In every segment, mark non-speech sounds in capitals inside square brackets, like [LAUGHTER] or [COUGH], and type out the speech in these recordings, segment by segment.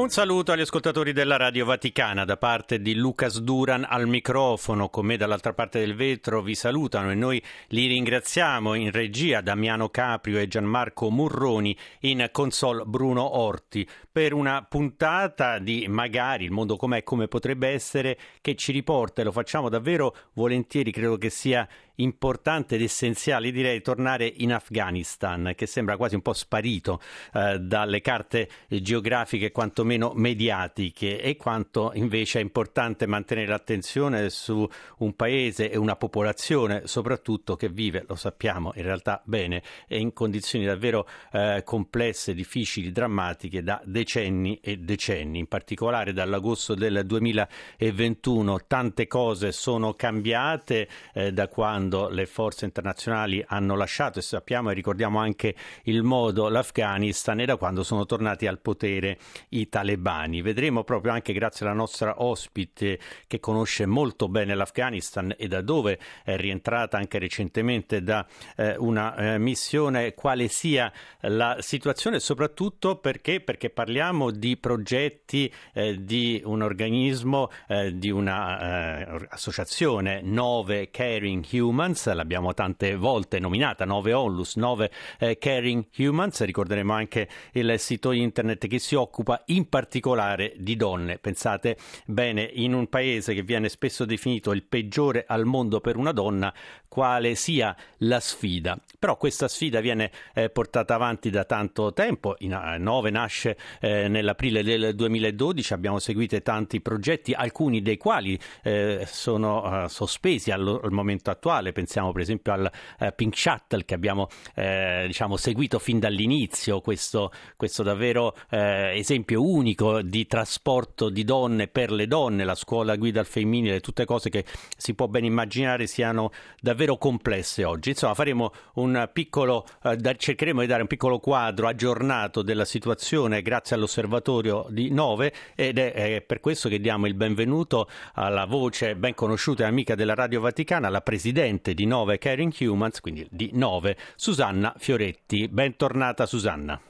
Un saluto agli ascoltatori della Radio Vaticana. Da parte di Lucas Duran al microfono, con me dall'altra parte del vetro vi salutano e noi li ringraziamo in regia Damiano Caprio e Gianmarco Murroni, in console Bruno Orti, per una puntata di magari il mondo com'è come potrebbe essere che ci riporta e lo facciamo davvero volentieri, credo che sia importante ed essenziale, direi, tornare in Afghanistan, che sembra quasi un po' sparito eh, dalle carte geografiche quantomeno mediatiche. E quanto invece è importante mantenere l'attenzione su un paese e una popolazione soprattutto che vive, lo sappiamo in realtà bene, in condizioni davvero eh, complesse, difficili, drammatiche da decenni e decenni, in particolare dall'agosto del 2021 tante cose sono cambiate eh, da quando quando le forze internazionali hanno lasciato e sappiamo e ricordiamo anche il modo l'Afghanistan e da quando sono tornati al potere i talebani. Vedremo proprio anche grazie alla nostra ospite che conosce molto bene l'Afghanistan e da dove è rientrata anche recentemente da eh, una eh, missione quale sia la situazione soprattutto perché, perché parliamo di progetti eh, di un organismo, eh, di un'associazione eh, 9 Caring Human Humans, l'abbiamo tante volte nominata, 9 Onlus, 9 eh, Caring Humans, ricorderemo anche il sito internet che si occupa in particolare di donne. Pensate bene, in un paese che viene spesso definito il peggiore al mondo per una donna, quale sia la sfida. Però questa sfida viene eh, portata avanti da tanto tempo, in, eh, 9 nasce eh, nell'aprile del 2012, abbiamo seguito tanti progetti, alcuni dei quali eh, sono eh, sospesi al, al momento attuale. Pensiamo per esempio al eh, Pink Shuttle che abbiamo diciamo, seguito fin dall'inizio, questo, questo davvero esempio unico di trasporto di donne per le donne, la scuola guida al femminile, tutte cose che si può ben immaginare siano davvero complesse oggi. Insomma, faremo un piccolo, eh, da, cercheremo di dare un piccolo quadro aggiornato della situazione grazie all'osservatorio di Nove ed è, è per questo che diamo il benvenuto alla voce ben conosciuta e amica della Radio Vaticana, la presidente di Nove Caring Humans, quindi di Nove, Susanna Fioretti. Bentornata Susanna.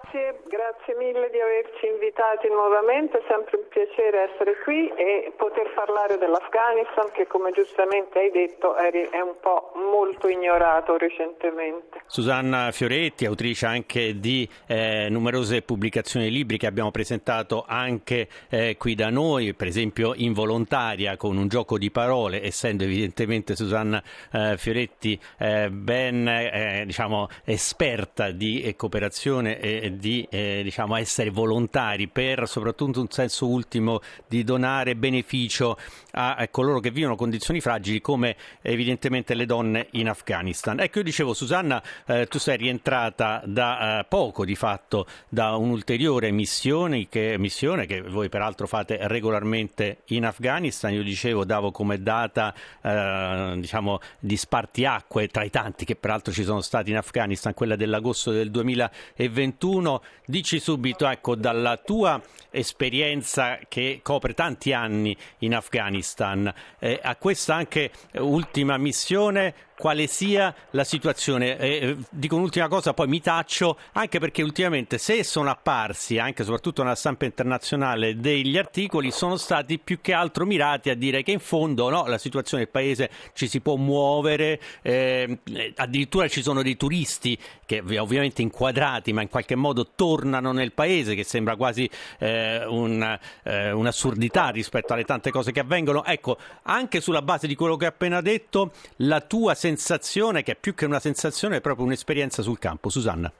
Grazie, grazie mille di averci invitati nuovamente, è sempre un piacere essere qui e poter parlare dell'Afghanistan che come giustamente hai detto è un po' molto ignorato recentemente. Susanna Fioretti, autrice anche di eh, numerose pubblicazioni e libri che abbiamo presentato anche eh, qui da noi, per esempio Involontaria con un gioco di parole, essendo evidentemente Susanna eh, Fioretti eh, ben eh, diciamo, esperta di eh, cooperazione eh, di eh, diciamo essere volontari per soprattutto un senso ultimo di donare beneficio a, a, coloro che vivono condizioni fragili come evidentemente le donne in Afghanistan. Ecco, io dicevo Susanna, eh, tu sei rientrata da eh, poco di fatto da un'ulteriore missione che, missione che voi peraltro fate regolarmente in Afghanistan. Io dicevo, davo come data eh, diciamo di spartiacque tra i tanti che peraltro ci sono stati in Afghanistan, quella dell'agosto del 2020 2021. Dici subito, ecco, dalla tua esperienza che copre tanti anni in Afghanistan, eh, a questa anche ultima missione, quale sia la situazione. Eh, dico un'ultima cosa, poi mi taccio, anche perché ultimamente se sono apparsi, anche soprattutto nella stampa internazionale, degli articoli, sono stati più che altro mirati a dire che in fondo no, la situazione del paese ci si può muovere, eh, addirittura ci sono dei turisti che ovviamente inquadrati, ma in qualche modo tornano nel paese, che sembra quasi eh, un, eh, un'assurdità rispetto alle tante cose che avvengono. Ecco, anche sulla base di quello che hai appena detto, la tua sensazione sensazione che è più che una sensazione, è proprio un'esperienza sul campo. Susanna.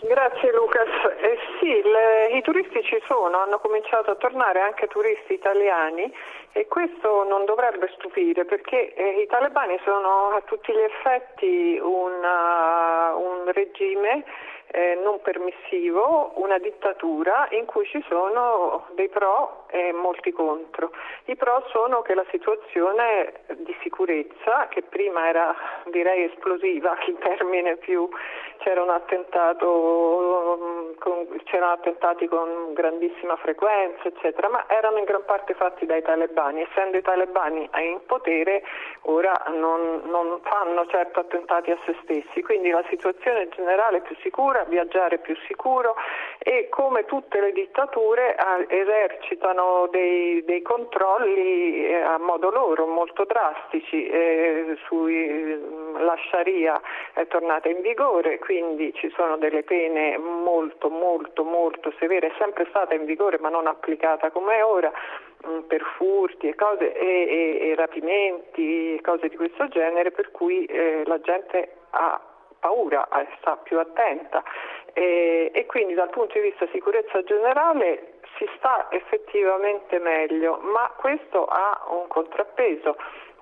Grazie Lucas. Eh sì, le, i turisti ci sono, hanno cominciato a tornare anche turisti italiani e questo non dovrebbe stupire perché eh, i talebani sono a tutti gli effetti un, uh, un regime eh, non permissivo, una dittatura in cui ci sono dei pro e molti contro. I pro sono che la situazione di sicurezza, che prima era direi esplosiva, [LAUGHS] il termine più con, c'erano attentati con grandissima frequenza, eccetera, ma erano in gran parte fatti dai talebani. Essendo i talebani in potere, ora non, non fanno certo attentati a se stessi, quindi la situazione generale è più sicura, viaggiare è più sicuro e come tutte le dittature esercitano dei, dei controlli eh, a modo loro, molto drastici. Eh, sui, la Sharia è tornata in vigore, quindi ci sono delle pene molto molto molto severe, è sempre stata in vigore ma non applicata come è ora mm, per furti e, cose, e, e, e rapimenti, cose di questo genere, per cui eh, la gente ha paura, sta più attenta. E, e quindi dal punto di vista sicurezza generale si sta effettivamente meglio, ma questo ha un contrappeso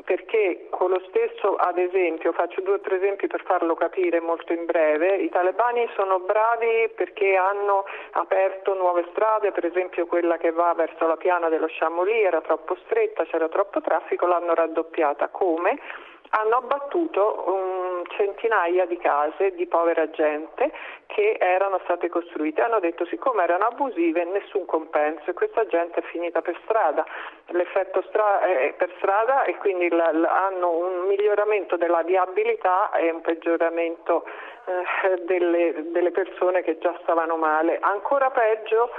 perché con lo stesso, ad esempio, faccio due o tre esempi per farlo capire molto in breve, i talebani sono bravi perché hanno aperto nuove strade, per esempio quella che va verso la piana dello Sciamoli era troppo stretta, c'era troppo traffico, l'hanno raddoppiata. Come? hanno abbattuto um, centinaia di case di povera gente che erano state costruite. Hanno detto siccome erano abusive nessun compenso e questa gente è finita per strada. L'effetto stra- è per strada e quindi la, la, hanno un miglioramento della viabilità e un peggioramento eh, delle, delle persone che già stavano male. Ancora peggio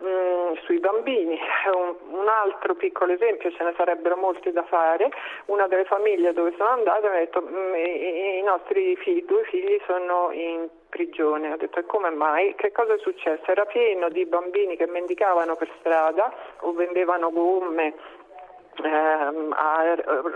Mm, sui bambini. Un, un, altro piccolo esempio, ce ne sarebbero molti da fare, una delle famiglie dove sono andata mi ha detto mm, i, i nostri figli, due figli sono in prigione. Ho detto e come mai? Che cosa è successo? Era pieno di bambini che mendicavano per strada o vendevano gomme ehm,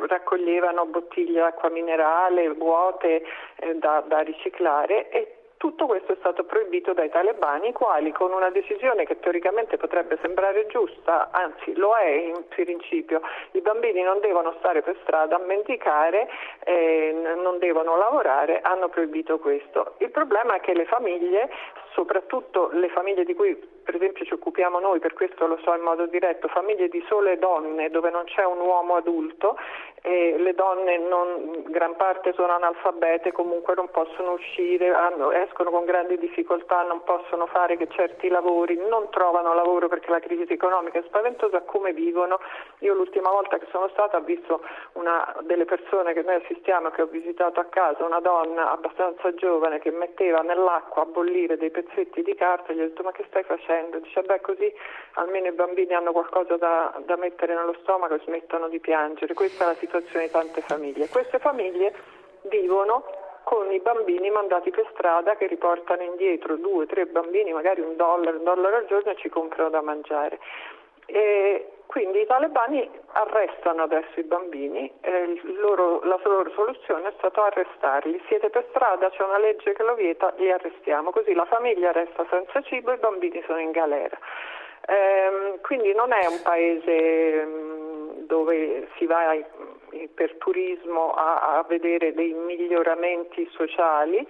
raccoglievano bottiglie d'acqua minerale vuote eh, da, da, riciclare e tutto questo è stato proibito dai talebani, i quali con una decisione che teoricamente potrebbe sembrare giusta, anzi lo è in principio, i bambini non devono stare per strada a mendicare, eh, non devono lavorare, hanno proibito questo. Il problema è che le famiglie, soprattutto le famiglie di cui per esempio ci occupiamo noi, per questo lo so in modo diretto, famiglie di sole donne dove non c'è un uomo adulto, e le donne non, gran parte sono analfabete, comunque non possono uscire, hanno, escono con grandi difficoltà, non possono fare certi lavori, non trovano lavoro perché la crisi economica è spaventosa, come vivono. Io l'ultima volta che sono stata ho visto una delle persone che noi assistiamo, che ho visitato a casa, una donna abbastanza giovane che metteva nell'acqua a bollire dei pezzetti di carta e gli ho detto ma che stai facendo? Facendo. Dice, beh, così almeno i bambini hanno qualcosa da, da mettere nello stomaco e smettono di piangere. Questa è la situazione di tante famiglie. Queste famiglie vivono con i bambini mandati per strada che riportano indietro due, tre bambini, magari un dollaro, un dollaro al giorno e ci comprano da mangiare. E quindi i talebani arrestano adesso i bambini, eh, loro, la loro soluzione è stata arrestarli. Siete per strada, c'è una legge che lo vieta, li arrestiamo, così la famiglia resta senza cibo e i bambini sono in galera. Eh, quindi non è un paese mm, dove si va per turismo a, a vedere dei miglioramenti sociali,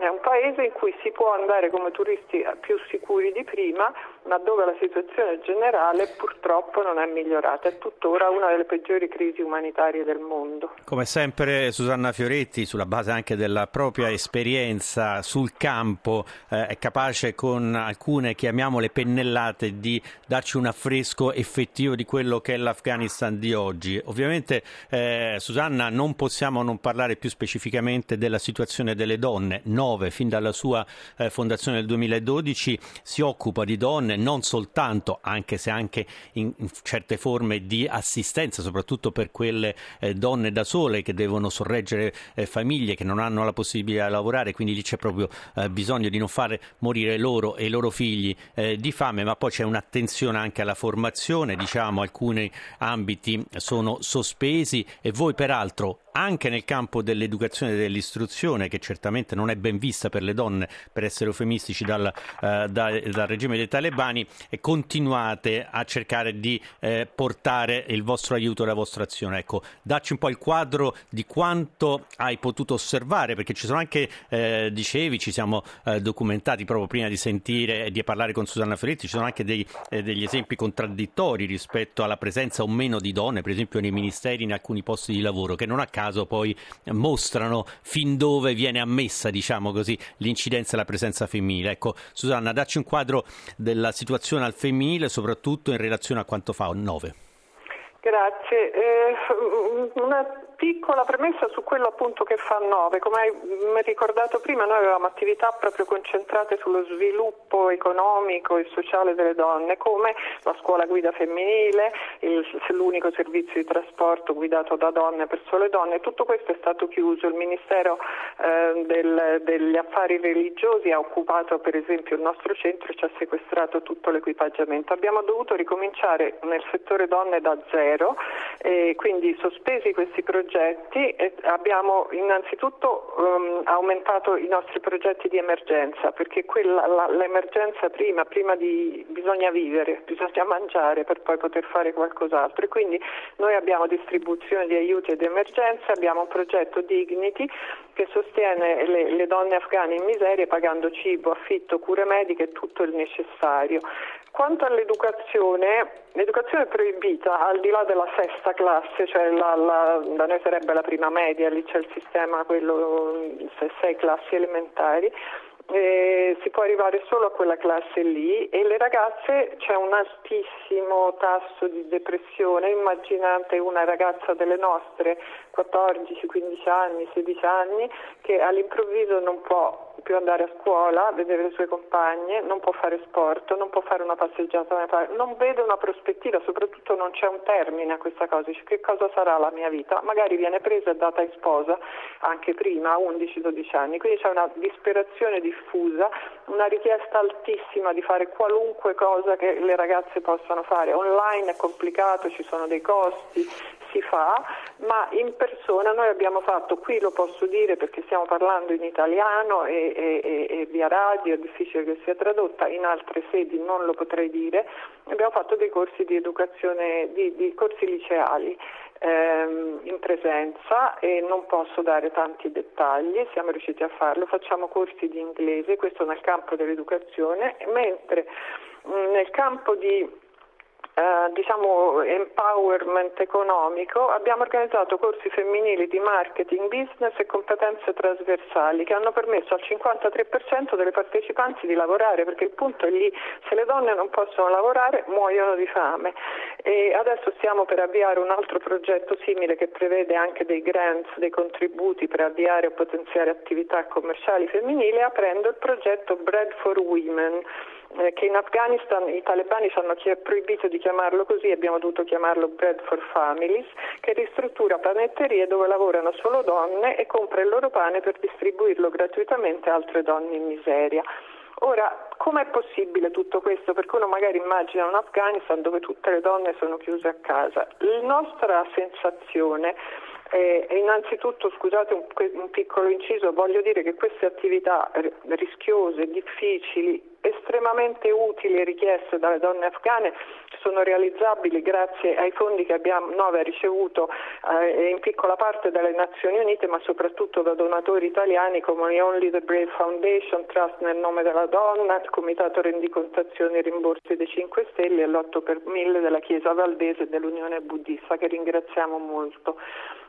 è un paese in cui si può andare come turisti più sicuri di prima, ma dove la situazione generale purtroppo non è migliorata. È tuttora una delle peggiori crisi umanitarie del mondo. Come sempre Susanna Fioretti, sulla base anche della propria esperienza sul campo, eh, è capace con alcune, chiamiamole pennellate, di darci un affresco effettivo di quello che è l'Afghanistan di oggi. Ovviamente eh, Susanna non possiamo non parlare più specificamente della situazione delle donne. No 2009, fin dalla sua eh, fondazione nel 2012, si occupa di donne non soltanto, anche se anche in, certe forme di assistenza, soprattutto per quelle eh, donne da sole che devono sorreggere eh, famiglie che non hanno la possibilità di lavorare, quindi lì c'è proprio eh, bisogno di non fare morire loro e i loro figli eh, di fame, ma poi c'è un'attenzione anche alla formazione, diciamo alcuni ambiti sono sospesi e voi peraltro anche nel campo dell'educazione e dell'istruzione, che certamente non è ben vista per le donne, per essere eufemistici, dal, eh, da, dal regime dei talebani, continuate a cercare di eh, portare il vostro aiuto e la vostra azione. Ecco, dacci un po' il quadro di quanto hai potuto osservare, perché ci sono anche, eh, dicevi, ci siamo eh, documentati proprio prima di sentire e di parlare con Susanna Ferretti, ci sono anche dei, eh, degli esempi contraddittori rispetto alla presenza o meno di donne, per esempio nei ministeri, in alcuni posti di lavoro, che non a caso poi mostrano fin dove viene ammessa, diciamo così, l'incidenza e la presenza femminile. Ecco, Susanna, dacci un quadro della situazione al femminile, soprattutto in relazione a quanto fa 9. Grazie. Eh, una piccola premessa su quello appunto che fa 9. Come hai ricordato prima, noi avevamo attività proprio concentrate sullo sviluppo economico e sociale delle donne, come la scuola guida femminile, il, l'unico servizio di trasporto guidato da donne per sole donne. Tutto questo è stato chiuso. Il Ministero eh, del, degli Affari Religiosi ha occupato per esempio il nostro centro e ci ha sequestrato tutto l'equipaggiamento. Abbiamo dovuto ricominciare nel settore donne da zero, e quindi sospesi questi progetti progetti abbiamo innanzitutto um, aumentato i nostri progetti di emergenza perché quella, la, l'emergenza prima, prima di bisogna vivere, bisogna mangiare per poi poter fare qualcos'altro e quindi noi abbiamo distribuzione di aiuti ed emergenza, abbiamo un progetto Dignity che sostiene le, le donne afghane in miseria pagando cibo, affitto, cure mediche e tutto il necessario. Quanto all'educazione, l'educazione è proibita al di là della sesta classe, cioè la, la, da noi sarebbe la prima media, lì c'è il sistema, quello, sei classi elementari, eh, si può arrivare solo a quella classe lì e le ragazze c'è un altissimo tasso di depressione, immaginate una ragazza delle nostre 14, 15 anni, 16 anni che all'improvviso non può più andare a scuola, vedere le sue compagne, non può fare sport, non può fare una passeggiata, non vede una prospettiva, soprattutto non c'è un termine a questa cosa, dice che cosa sarà la mia vita, magari viene presa e data in sposa anche prima, a 11-12 anni, quindi c'è una disperazione diffusa, una richiesta altissima di fare qualunque cosa che le ragazze possano fare, online è complicato, ci sono dei costi, si fa, ma in persona noi abbiamo fatto, qui lo posso dire perché stiamo parlando in italiano e, e, e via radio, è difficile che sia tradotta, in altre sedi non lo potrei dire, abbiamo fatto dei corsi di educazione, di, di corsi liceali ehm, in presenza e non posso dare tanti dettagli, siamo riusciti a farlo, facciamo corsi di inglese, questo nel campo dell'educazione, mentre mh, nel campo di eh, diciamo empowerment economico, abbiamo organizzato corsi femminili di marketing, business e competenze trasversali che hanno permesso al 53% delle partecipanti di lavorare, perché il punto è lì, se le donne non possono lavorare muoiono di fame. E adesso stiamo per avviare un altro progetto simile che prevede anche dei grants, dei contributi per avviare o potenziare attività commerciali femminili, aprendo il progetto Bread for Women eh, che in Afghanistan i talebani ci hanno proibito di chiamarlo così, abbiamo dovuto chiamarlo Bread for Families, che ristruttura panetterie dove lavorano solo donne e compra il loro pane per distribuirlo gratuitamente a altre donne in miseria. Ora, com'è possibile tutto questo? Perché uno magari immagina un Afghanistan dove tutte le donne sono chiuse a casa. La nostra sensazione eh, innanzitutto, scusate un, un, piccolo inciso, voglio dire che queste attività rischiose, difficili, estremamente utili e richieste dalle donne afghane sono realizzabili grazie ai fondi che abbiamo, Nove ha ricevuto eh, in piccola parte dalle Nazioni Unite ma soprattutto da donatori italiani come Only the Brave Foundation, Trust nel nome della donna, il Comitato Rendicontazione e Rimborsi dei 5 Stelle e l'8 per 1000 della Chiesa Valdese e dell'Unione Buddista che ringraziamo molto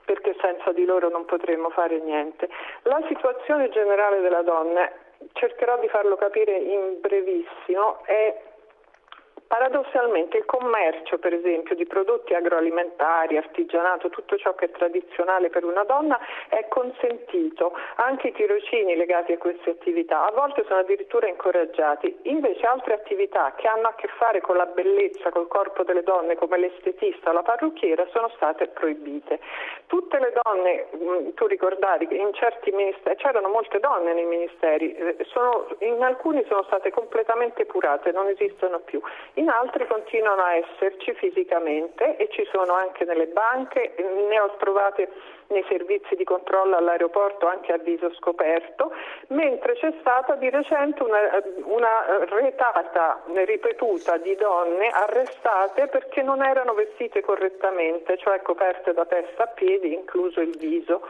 perché senza di loro non potremmo fare niente. La situazione generale della donna, cercherò di farlo capire in brevissimo, è Paradossalmente il commercio, per esempio, di prodotti agroalimentari, artigianato, tutto ciò che è tradizionale per una donna è consentito, anche i tirocini legati a queste attività, a volte sono addirittura incoraggiati, invece altre attività che hanno a che fare con la bellezza, col corpo delle donne, come l'estetista o la parrucchiera, sono state proibite. Tutte le donne, mm, tu ricordavi che in certi ministeri, c'erano molte donne nei ministeri, eh, sono, in alcuni sono state completamente purate, non esistono più in altri continuano a esserci fisicamente e ci sono anche nelle banche, ne ho trovate nei servizi di controllo all'aeroporto anche a viso scoperto, mentre c'è stata di recente una, una retata ripetuta di donne arrestate perché non erano vestite correttamente, cioè coperte da testa a piedi, incluso il viso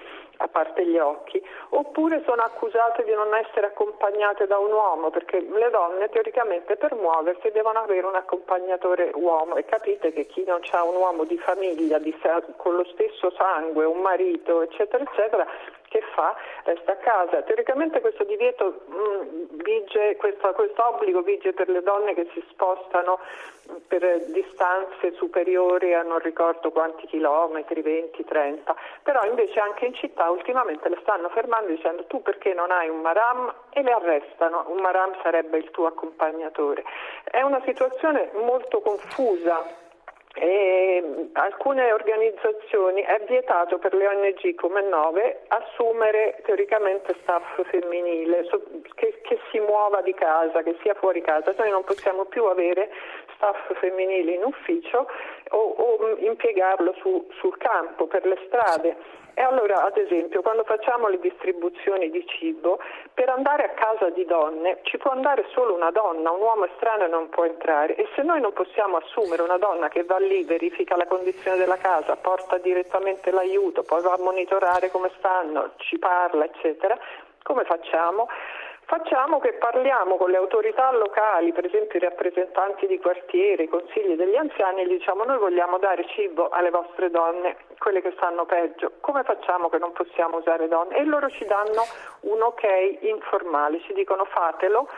a parte gli occhi, oppure sono accusate di non essere accompagnate da un uomo, perché le donne teoricamente per muoversi devono avere un accompagnatore uomo. E capite che chi non ha un uomo di famiglia di, con lo stesso sangue, un marito, eccetera, eccetera, che fa? Resta a casa. Teoricamente questo divieto mh, mm, vige, questo, questo obbligo vige per le donne che si spostano per distanze superiori a non ricordo quanti chilometri, 20, 30, però invece anche in città ultimamente le stanno fermando dicendo tu perché non hai un maram e le arrestano, un maram sarebbe il tuo accompagnatore. È una situazione molto confusa e alcune organizzazioni è vietato per le ONG come Nove assumere teoricamente staff femminile che, che, si muova di casa, che sia fuori casa. Noi non possiamo più avere staff femminili in ufficio o, o impiegarlo su, sul campo, per le strade. E allora, ad esempio, quando facciamo le distribuzioni di cibo, per andare a casa di donne ci può andare solo una donna, un uomo estraneo non può entrare e se noi non possiamo assumere una donna che va lì, verifica la condizione della casa, porta direttamente l'aiuto, poi va a monitorare come stanno, ci parla, eccetera, come facciamo? Facciamo che parliamo con le autorità locali, per esempio i rappresentanti di quartiere, i consigli degli anziani e diciamo noi vogliamo dare cibo alle vostre donne, quelle che stanno peggio, come facciamo che non possiamo usare donne? E loro ci danno un ok informale, ci dicono fatelo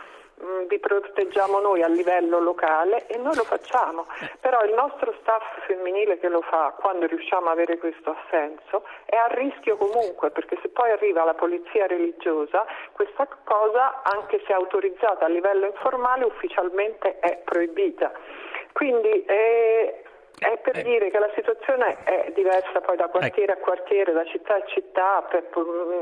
vi proteggiamo noi a livello locale e noi lo facciamo, però il nostro staff femminile che lo fa quando riusciamo a avere questo assenso è a rischio comunque perché se poi arriva la polizia religiosa questa cosa anche se autorizzata a livello informale ufficialmente è proibita. Quindi eh, è per eh. dire che la situazione è diversa poi da quartiere ecco. a quartiere, da città a città, per,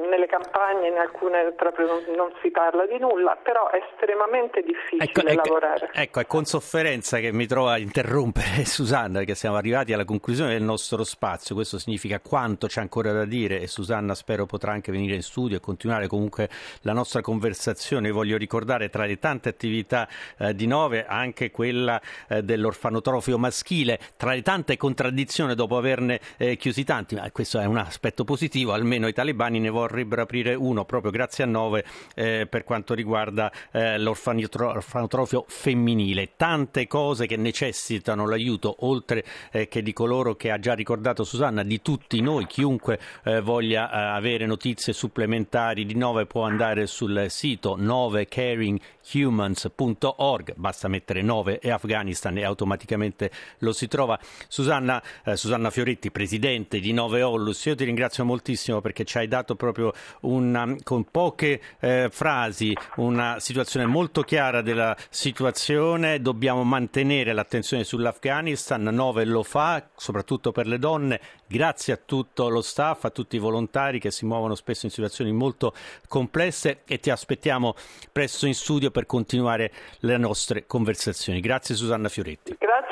nelle campagne in alcune proprio non, non, si parla di nulla, però è estremamente difficile ecco, ecco lavorare. Ecco, è con sofferenza che mi trovo a interrompere [LAUGHS] Susanna perché siamo arrivati alla conclusione del nostro spazio, questo significa quanto c'è ancora da dire e Susanna spero potrà anche venire in studio e continuare comunque la nostra conversazione. Voglio ricordare tra le tante attività eh, di Nove anche quella eh, dell'orfanotrofio maschile tra le tante contraddizioni dopo averne eh, chiusi tanti, ma questo è un aspetto positivo, almeno i talebani ne vorrebbero aprire uno proprio grazie a Nove eh, per quanto riguarda eh, l'orfanotrofio femminile. Tante cose che necessitano l'aiuto, oltre eh, che di coloro che ha già ricordato Susanna, di tutti noi, chiunque eh, voglia eh, avere notizie supplementari di Nove può andare sul sito novecaringhumans.org, basta mettere Nove e Afghanistan e automaticamente lo si trova. Susanna, eh, Susanna Fioretti, presidente di Nove Ollus, io ti ringrazio moltissimo perché ci hai dato proprio una, con poche eh, frasi una situazione molto chiara della situazione. Dobbiamo mantenere l'attenzione sull'Afghanistan, Nove lo fa, soprattutto per le donne. Grazie a tutto lo staff, a tutti i volontari che si muovono spesso in situazioni molto complesse e ti aspettiamo presto in studio per continuare le nostre conversazioni. Grazie Susanna Fioretti. Grazie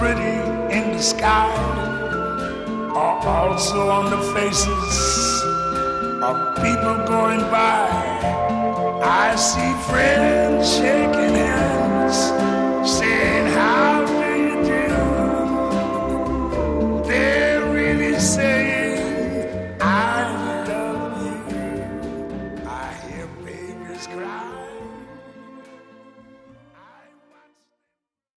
pretty in the sky, are also on the faces of people going by. I see friends shaking hands